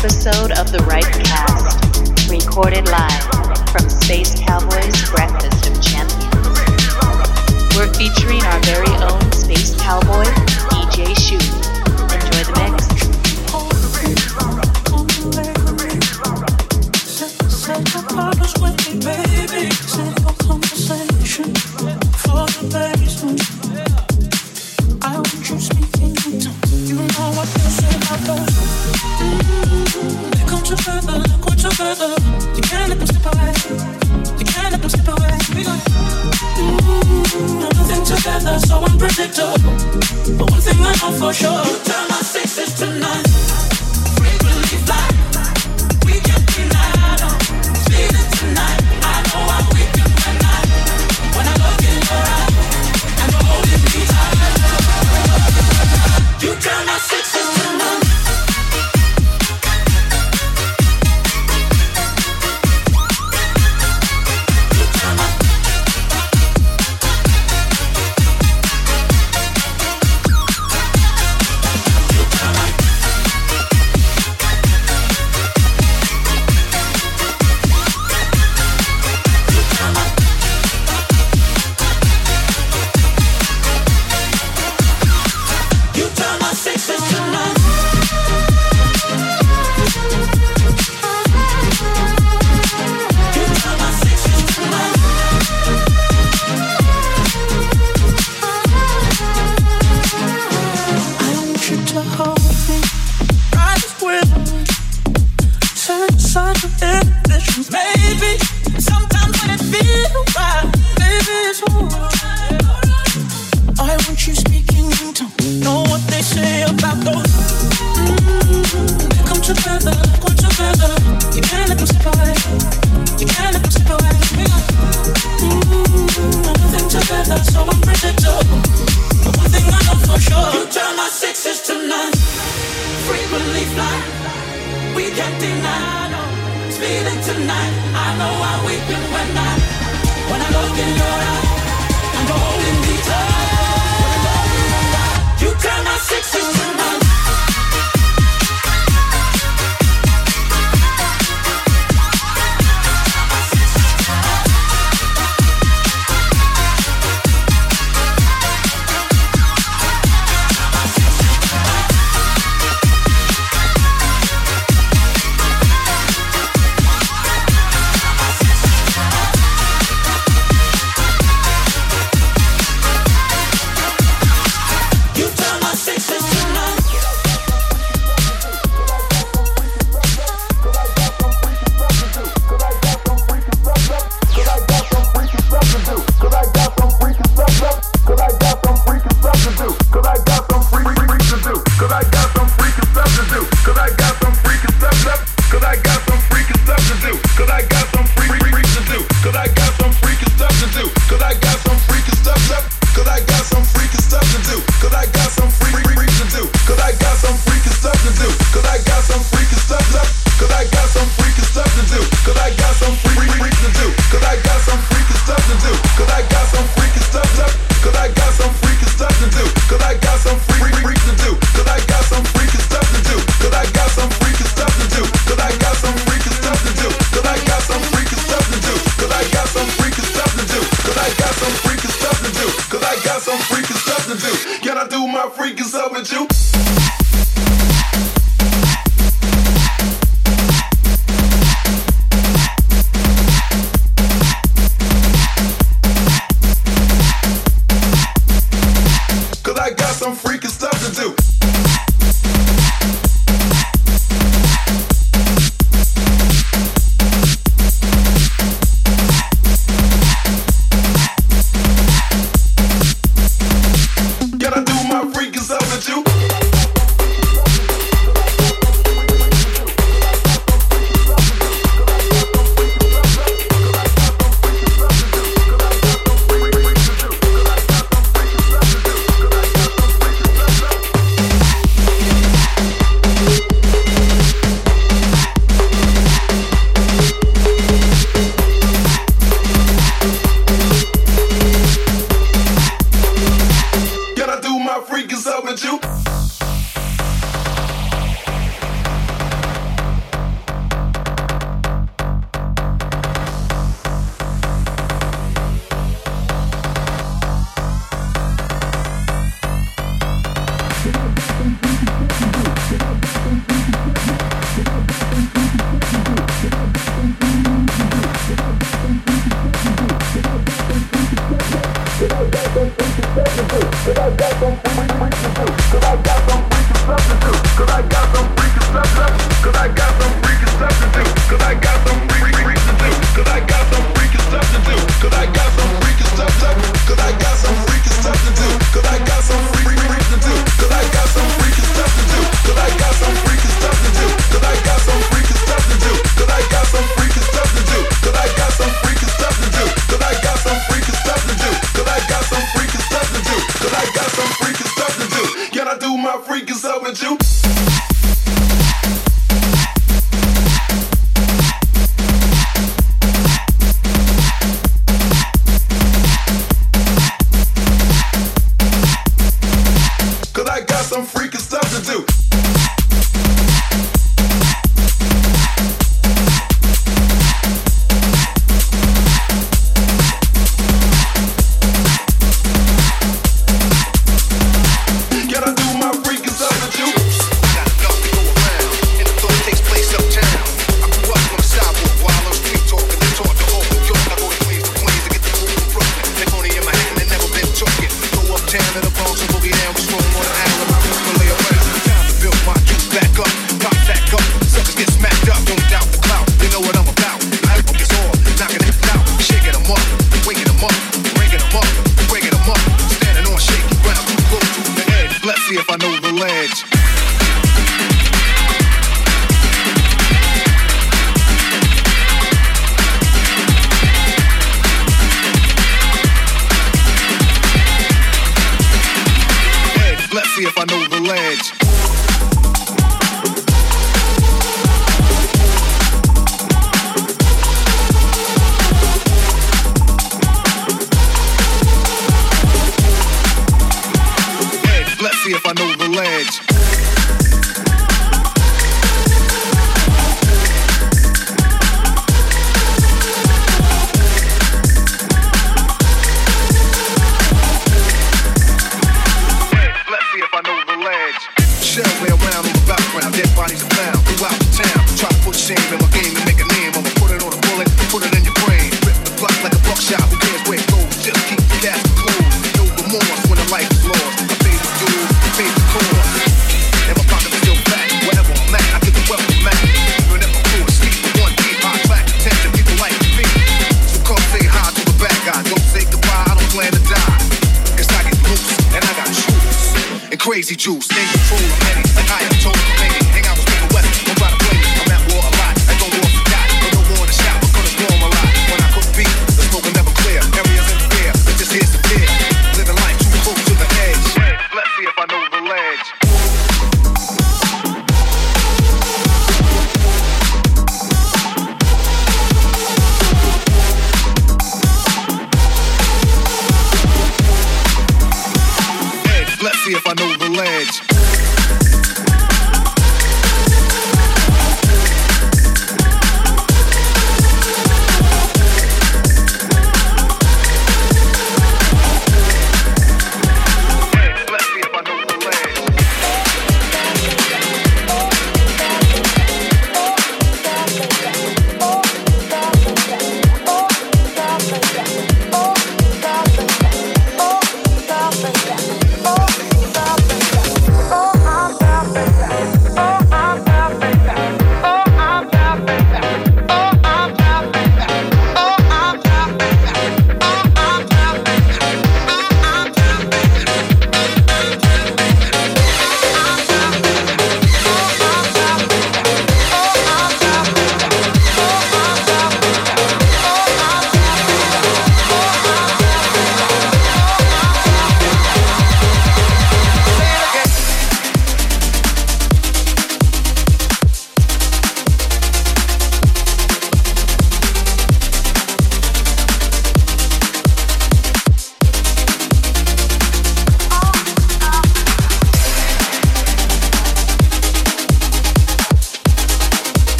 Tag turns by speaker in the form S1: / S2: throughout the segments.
S1: episode of the Right Cast, recorded live from Space Cowboys Breakfast of Champions. We're featuring our very own Space Cowboy, DJ Shoot. Enjoy the mix.
S2: together so unpredictable. But one thing I know for sure, you turn my sixes to nines. Make if I know
S3: the ledge.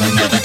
S3: Like,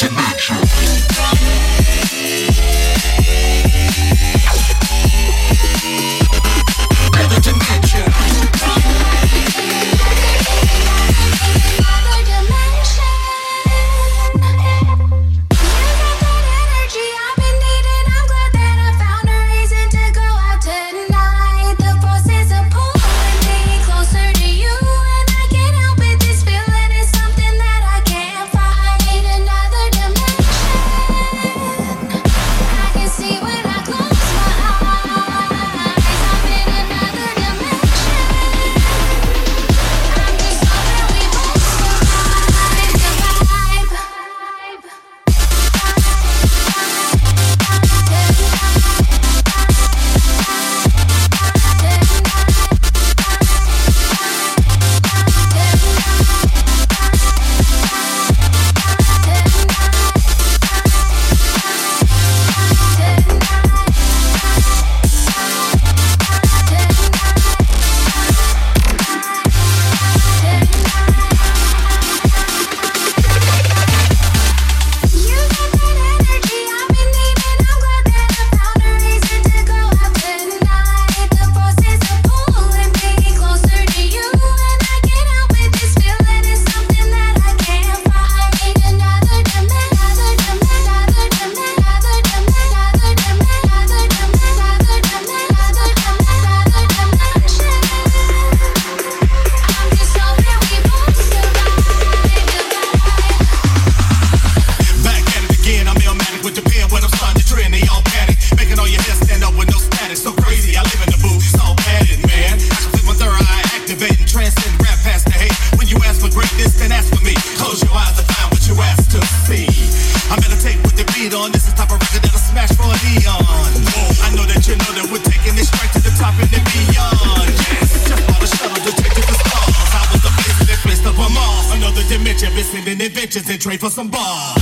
S4: for some balls.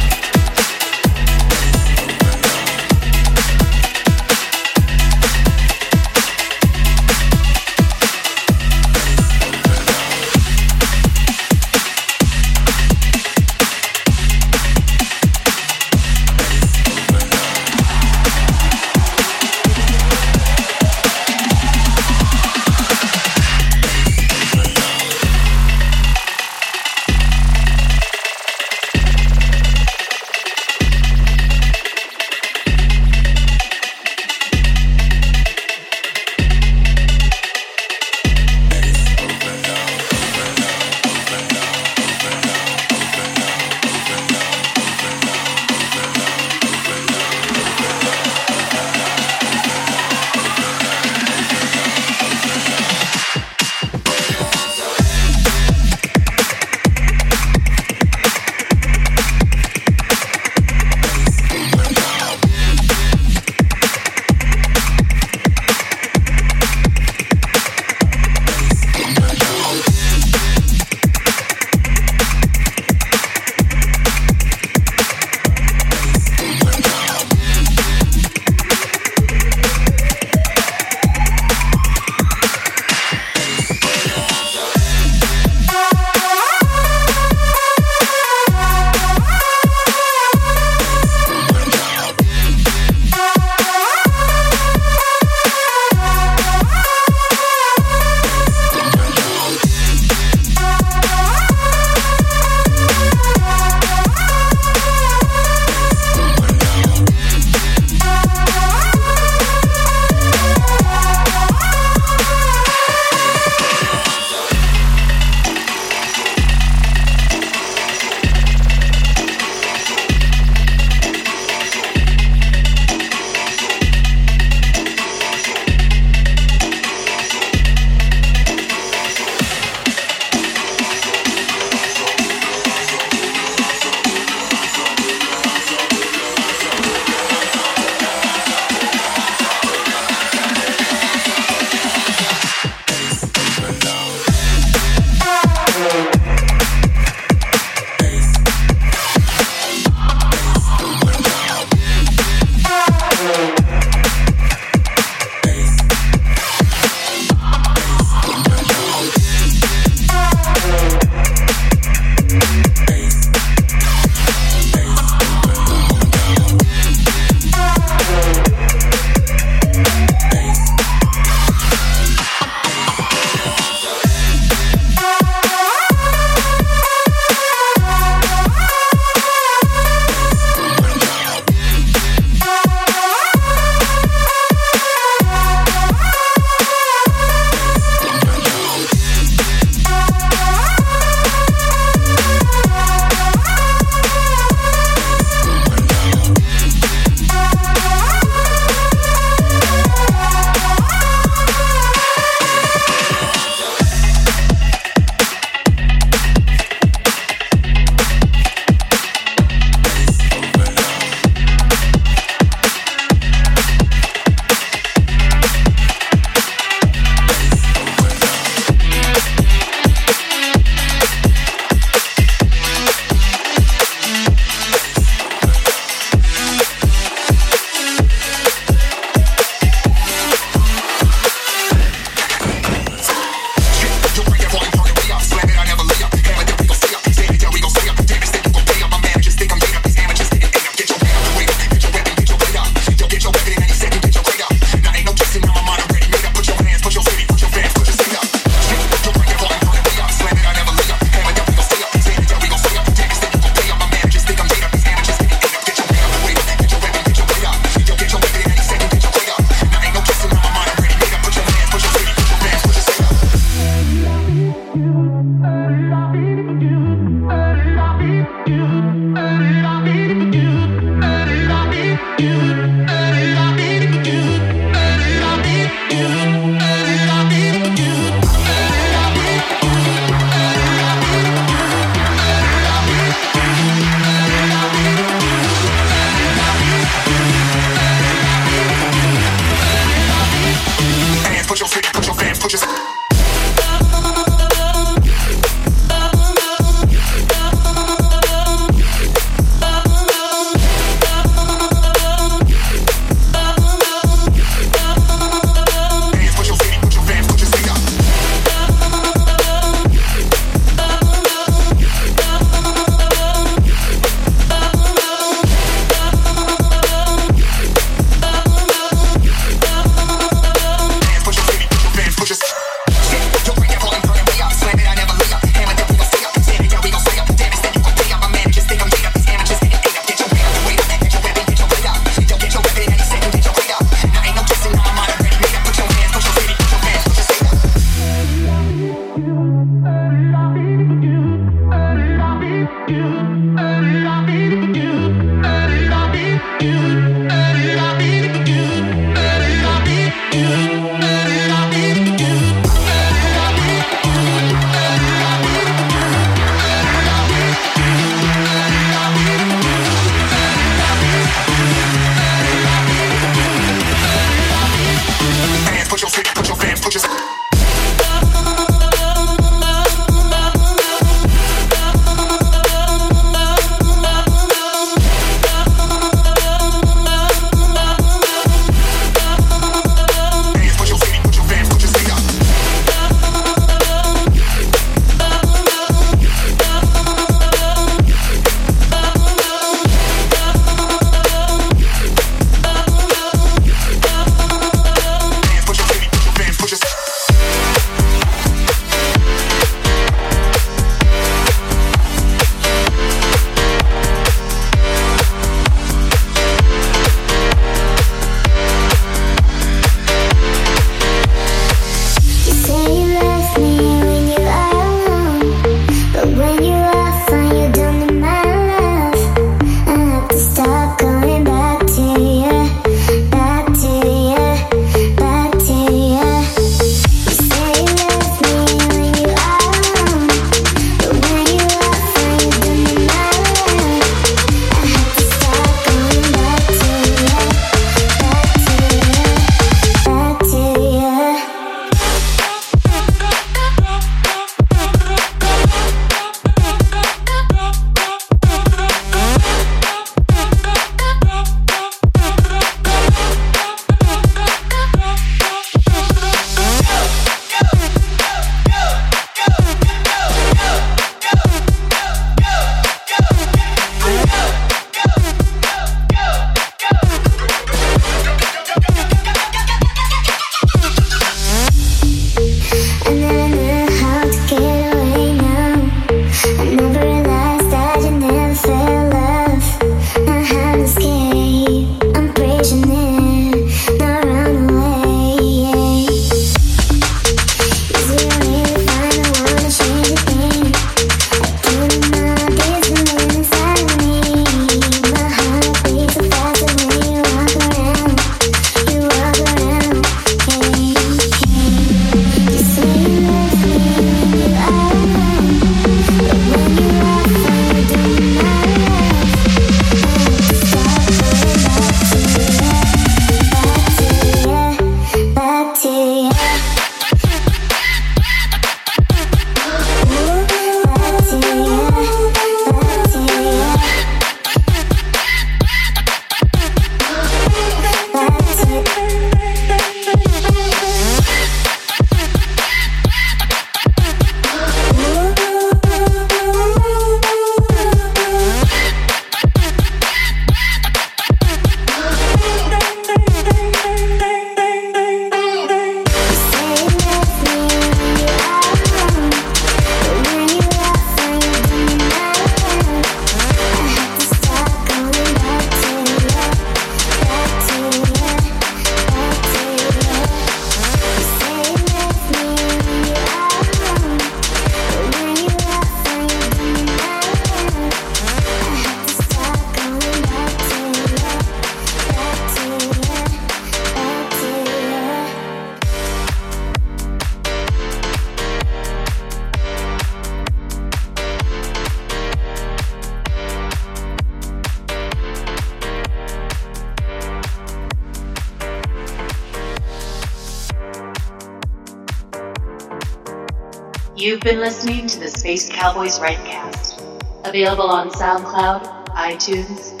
S4: Cowboys Rightcast, available on SoundCloud, iTunes.